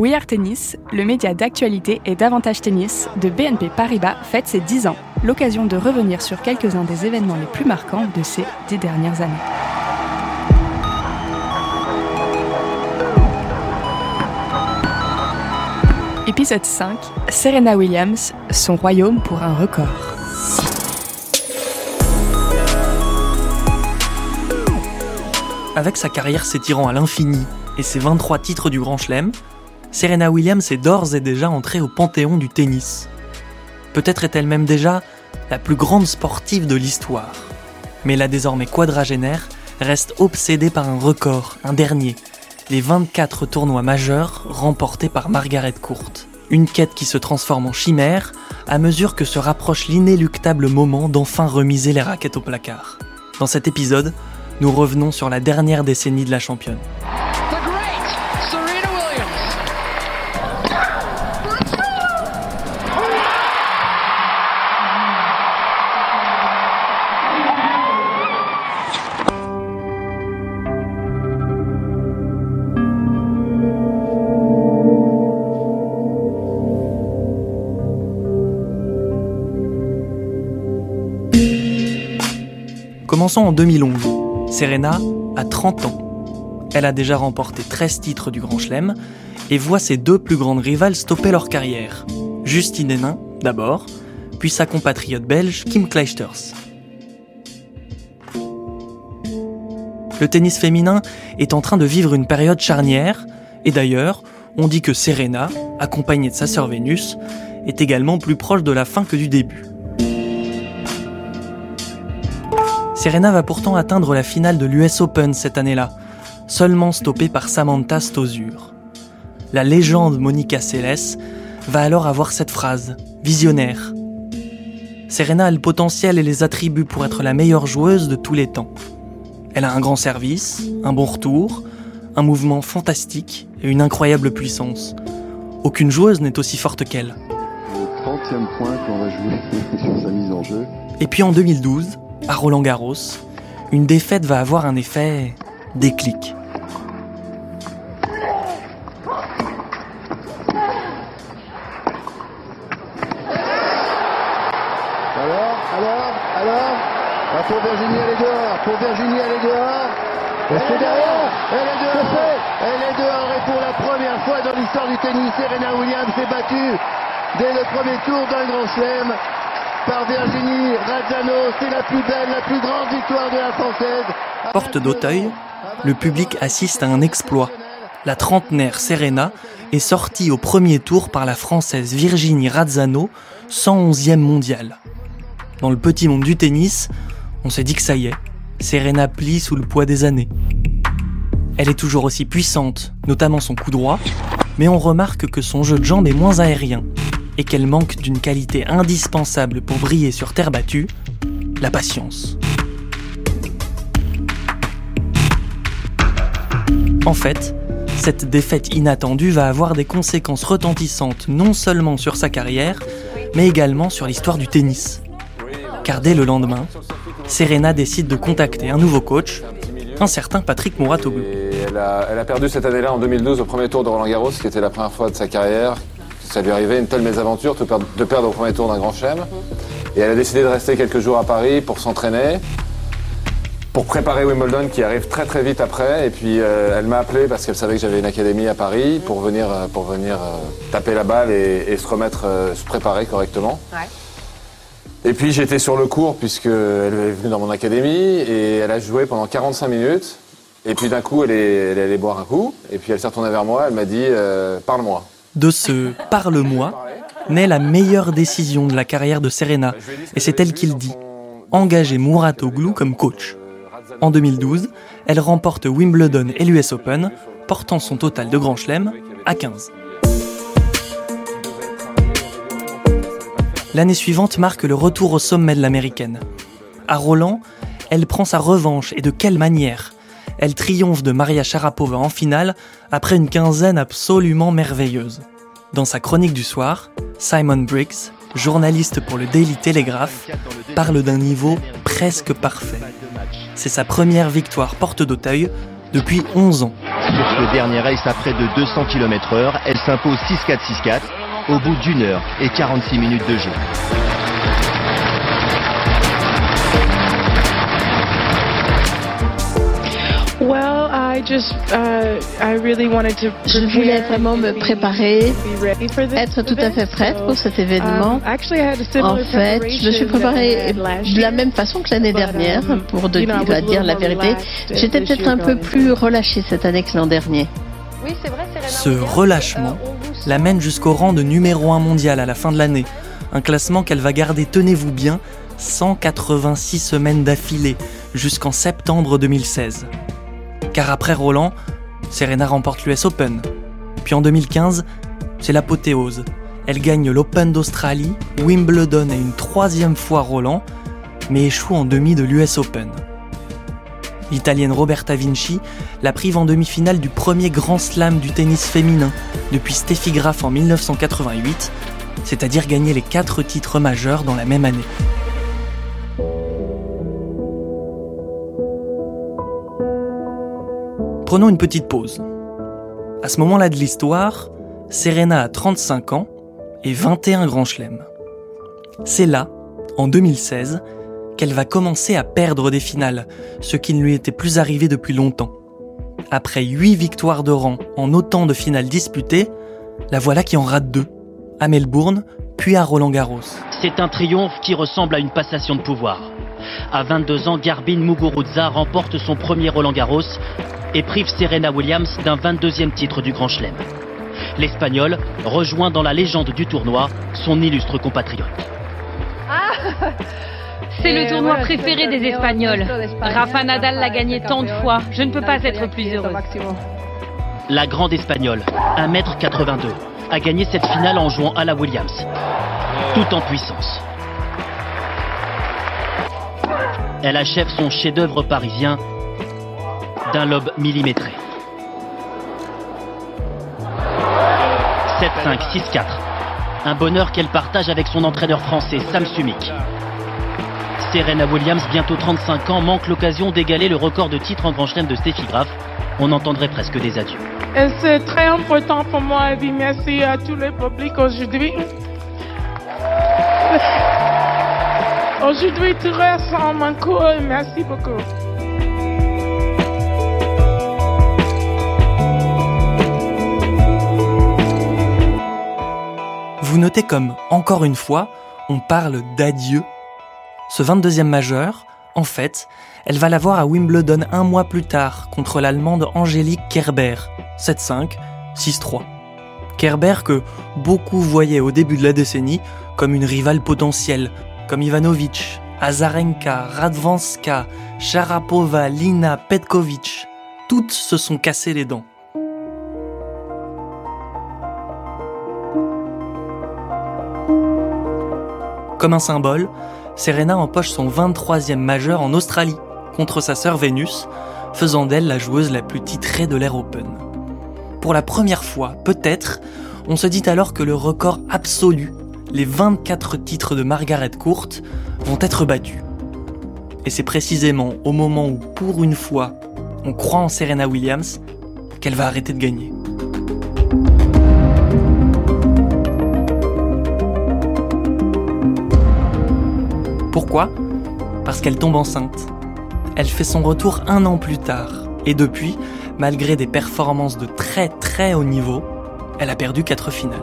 We Are Tennis, le média d'actualité et d'avantage tennis de BNP Paribas fête ses 10 ans, l'occasion de revenir sur quelques-uns des événements les plus marquants de ces 10 dernières années. Épisode 5 Serena Williams, son royaume pour un record. Avec sa carrière s'étirant à l'infini et ses 23 titres du Grand Chelem, Serena Williams est d'ores et déjà entrée au panthéon du tennis. Peut-être est-elle même déjà la plus grande sportive de l'histoire. Mais la désormais quadragénaire reste obsédée par un record, un dernier, les 24 tournois majeurs remportés par Margaret Court. Une quête qui se transforme en chimère à mesure que se rapproche l'inéluctable moment d'enfin remiser les raquettes au placard. Dans cet épisode, nous revenons sur la dernière décennie de la championne. Commençons en 2011. Serena a 30 ans. Elle a déjà remporté 13 titres du Grand Chelem et voit ses deux plus grandes rivales stopper leur carrière. Justine Hénin, d'abord, puis sa compatriote belge Kim Clijsters. Le tennis féminin est en train de vivre une période charnière, et d'ailleurs, on dit que Serena, accompagnée de sa sœur Vénus, est également plus proche de la fin que du début. Serena va pourtant atteindre la finale de l'US Open cette année-là, seulement stoppée par Samantha Stosur. La légende Monica Seles va alors avoir cette phrase, visionnaire. Serena a le potentiel et les attributs pour être la meilleure joueuse de tous les temps. Elle a un grand service, un bon retour, un mouvement fantastique et une incroyable puissance. Aucune joueuse n'est aussi forte qu'elle. 30e point qu'on va jouer sur sa mise en jeu. Et puis en 2012, à Roland Garros, une défaite va avoir un effet déclic. Alors, alors, alors ah, Pour Virginie, elle est dehors. Pour Virginie, elle est dehors. Est-ce que derrière Elle est dehors? Elle est dehors et pour la première fois dans l'histoire du tennis, Serena Williams s'est battue dès le premier tour d'un grand chelem C'est la plus belle, la plus grande victoire de la Française. Porte d'Auteuil, le public assiste à un exploit. La trentenaire Serena est sortie au premier tour par la Française Virginie Razzano, 111e mondiale. Dans le petit monde du tennis, on s'est dit que ça y est, Serena plie sous le poids des années. Elle est toujours aussi puissante, notamment son coup droit, mais on remarque que son jeu de jambes est moins aérien et qu'elle manque d'une qualité indispensable pour briller sur terre battue, la patience. En fait, cette défaite inattendue va avoir des conséquences retentissantes non seulement sur sa carrière, mais également sur l'histoire du tennis. Car dès le lendemain, Serena décide de contacter un nouveau coach, un certain Patrick Mouratoglou. Elle a, elle a perdu cette année-là, en 2012, au premier tour de Roland Garros, qui était la première fois de sa carrière, ça lui arrivait une telle mésaventure de perdre, de perdre au premier tour d'un grand chelem. Et elle a décidé de rester quelques jours à Paris pour s'entraîner, pour préparer Wimbledon qui arrive très très vite après. Et puis euh, elle m'a appelé parce qu'elle savait que j'avais une académie à Paris pour venir, euh, pour venir euh, taper la balle et, et se remettre, euh, se préparer correctement. Ouais. Et puis j'étais sur le cours puisqu'elle est venue dans mon académie et elle a joué pendant 45 minutes. Et puis d'un coup, elle est, elle est allée boire un coup. Et puis elle s'est retournée vers moi, elle m'a dit Parle-moi. De ce Parle-moi naît la meilleure décision de la carrière de Serena, et c'est elle qui le dit engager Mouratoglou comme coach. En 2012, elle remporte Wimbledon et l'US Open, portant son total de Grand Chelem à 15. L'année suivante marque le retour au sommet de l'américaine. À Roland, elle prend sa revanche et de quelle manière? Elle triomphe de Maria Sharapova en finale après une quinzaine absolument merveilleuse. Dans sa chronique du soir, Simon Briggs, journaliste pour le Daily Telegraph, parle d'un niveau presque parfait. C'est sa première victoire porte d'Auteuil, depuis 11 ans. Sur ce dernier race à près de 200 km/h, elle s'impose 6-4-6-4 au bout d'une heure et 46 minutes de jeu. Je voulais vraiment me préparer, être tout à fait prête pour cet événement. Um, en fait, je me suis préparée de la même façon que l'année dernière, pour dire la vérité. J'étais peut-être un peu plus relâchée cette année que l'an dernier. Ce relâchement l'amène jusqu'au rang de numéro 1 mondial à la fin de l'année. Un classement qu'elle va garder, tenez-vous bien, 186 semaines d'affilée, jusqu'en septembre 2016. Car après Roland, Serena remporte l'US Open. Puis en 2015, c'est l'apothéose. Elle gagne l'Open d'Australie, Wimbledon et une troisième fois Roland, mais échoue en demi de l'US Open. L'Italienne Roberta Vinci la prive en demi-finale du premier grand slam du tennis féminin depuis Steffi Graf en 1988, c'est-à-dire gagner les quatre titres majeurs dans la même année. Prenons une petite pause. À ce moment-là de l'histoire, Serena a 35 ans et 21 grands chelems. C'est là, en 2016, qu'elle va commencer à perdre des finales, ce qui ne lui était plus arrivé depuis longtemps. Après 8 victoires de rang en autant de finales disputées, la voilà qui en rate deux, à Melbourne, puis à Roland Garros. C'est un triomphe qui ressemble à une passation de pouvoir. À 22 ans, Garbine Muguruza remporte son premier Roland Garros et prive Serena Williams d'un 22e titre du Grand Chelem. L'Espagnol rejoint dans la légende du tournoi son illustre compatriote. Ah C'est le tournoi préféré des Espagnols. Rafa Nadal l'a gagné tant de fois. Je ne peux pas être plus heureux. La grande Espagnole, 1m82, a gagné cette finale en jouant à la Williams, tout en puissance. Elle achève son chef-d'œuvre parisien d'un lobe millimétré. 7-5, 6-4. Un bonheur qu'elle partage avec son entraîneur français, Sam Sumik. Serena Williams, bientôt 35 ans, manque l'occasion d'égaler le record de titre en Grand Chelem de Steffi Graf. On entendrait presque des adieux. C'est très important pour moi et merci à tout le public aujourd'hui. Aujourd'hui, tu restes en mon cœur. Merci beaucoup. Vous notez comme, encore une fois, on parle d'adieu. Ce 22e majeur, en fait, elle va l'avoir à Wimbledon un mois plus tard contre l'Allemande Angélique Kerber, 7-5, 6-3. Kerber que beaucoup voyaient au début de la décennie comme une rivale potentielle, comme Ivanovic, Azarenka, Radvanska, Sharapova, Lina, Petkovic. Toutes se sont cassées les dents. Comme un symbole, Serena empoche son 23e majeur en Australie contre sa sœur Vénus, faisant d'elle la joueuse la plus titrée de l'Air Open. Pour la première fois, peut-être, on se dit alors que le record absolu, les 24 titres de Margaret Court, vont être battus. Et c'est précisément au moment où, pour une fois, on croit en Serena Williams, qu'elle va arrêter de gagner. Pourquoi? Parce qu'elle tombe enceinte. Elle fait son retour un an plus tard. Et depuis, malgré des performances de très très haut niveau, elle a perdu quatre finales.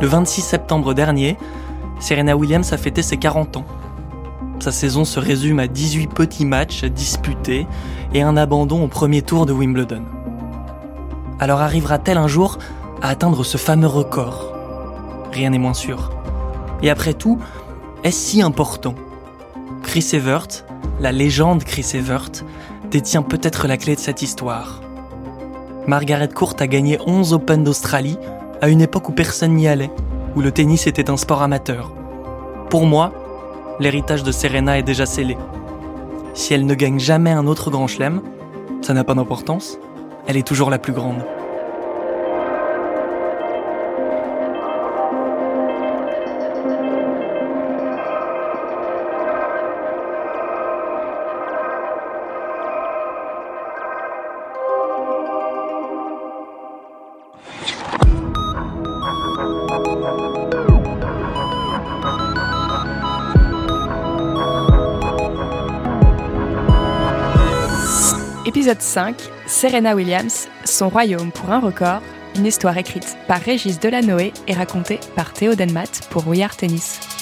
Le 26 septembre dernier, Serena Williams a fêté ses 40 ans. Sa saison se résume à 18 petits matchs disputés et un abandon au premier tour de Wimbledon. Alors arrivera-t-elle un jour à atteindre ce fameux record? Rien n'est moins sûr. Et après tout, est-ce si important? Chris Evert, la légende Chris Evert, détient peut-être la clé de cette histoire. Margaret Court a gagné 11 Open d'Australie à une époque où personne n'y allait, où le tennis était un sport amateur. Pour moi, l'héritage de Serena est déjà scellé. Si elle ne gagne jamais un autre grand chelem, ça n'a pas d'importance, elle est toujours la plus grande. Épisode 5, Serena Williams, son royaume pour un record, une histoire écrite par Régis Delanoë et racontée par Théo Denmat pour We Tennis.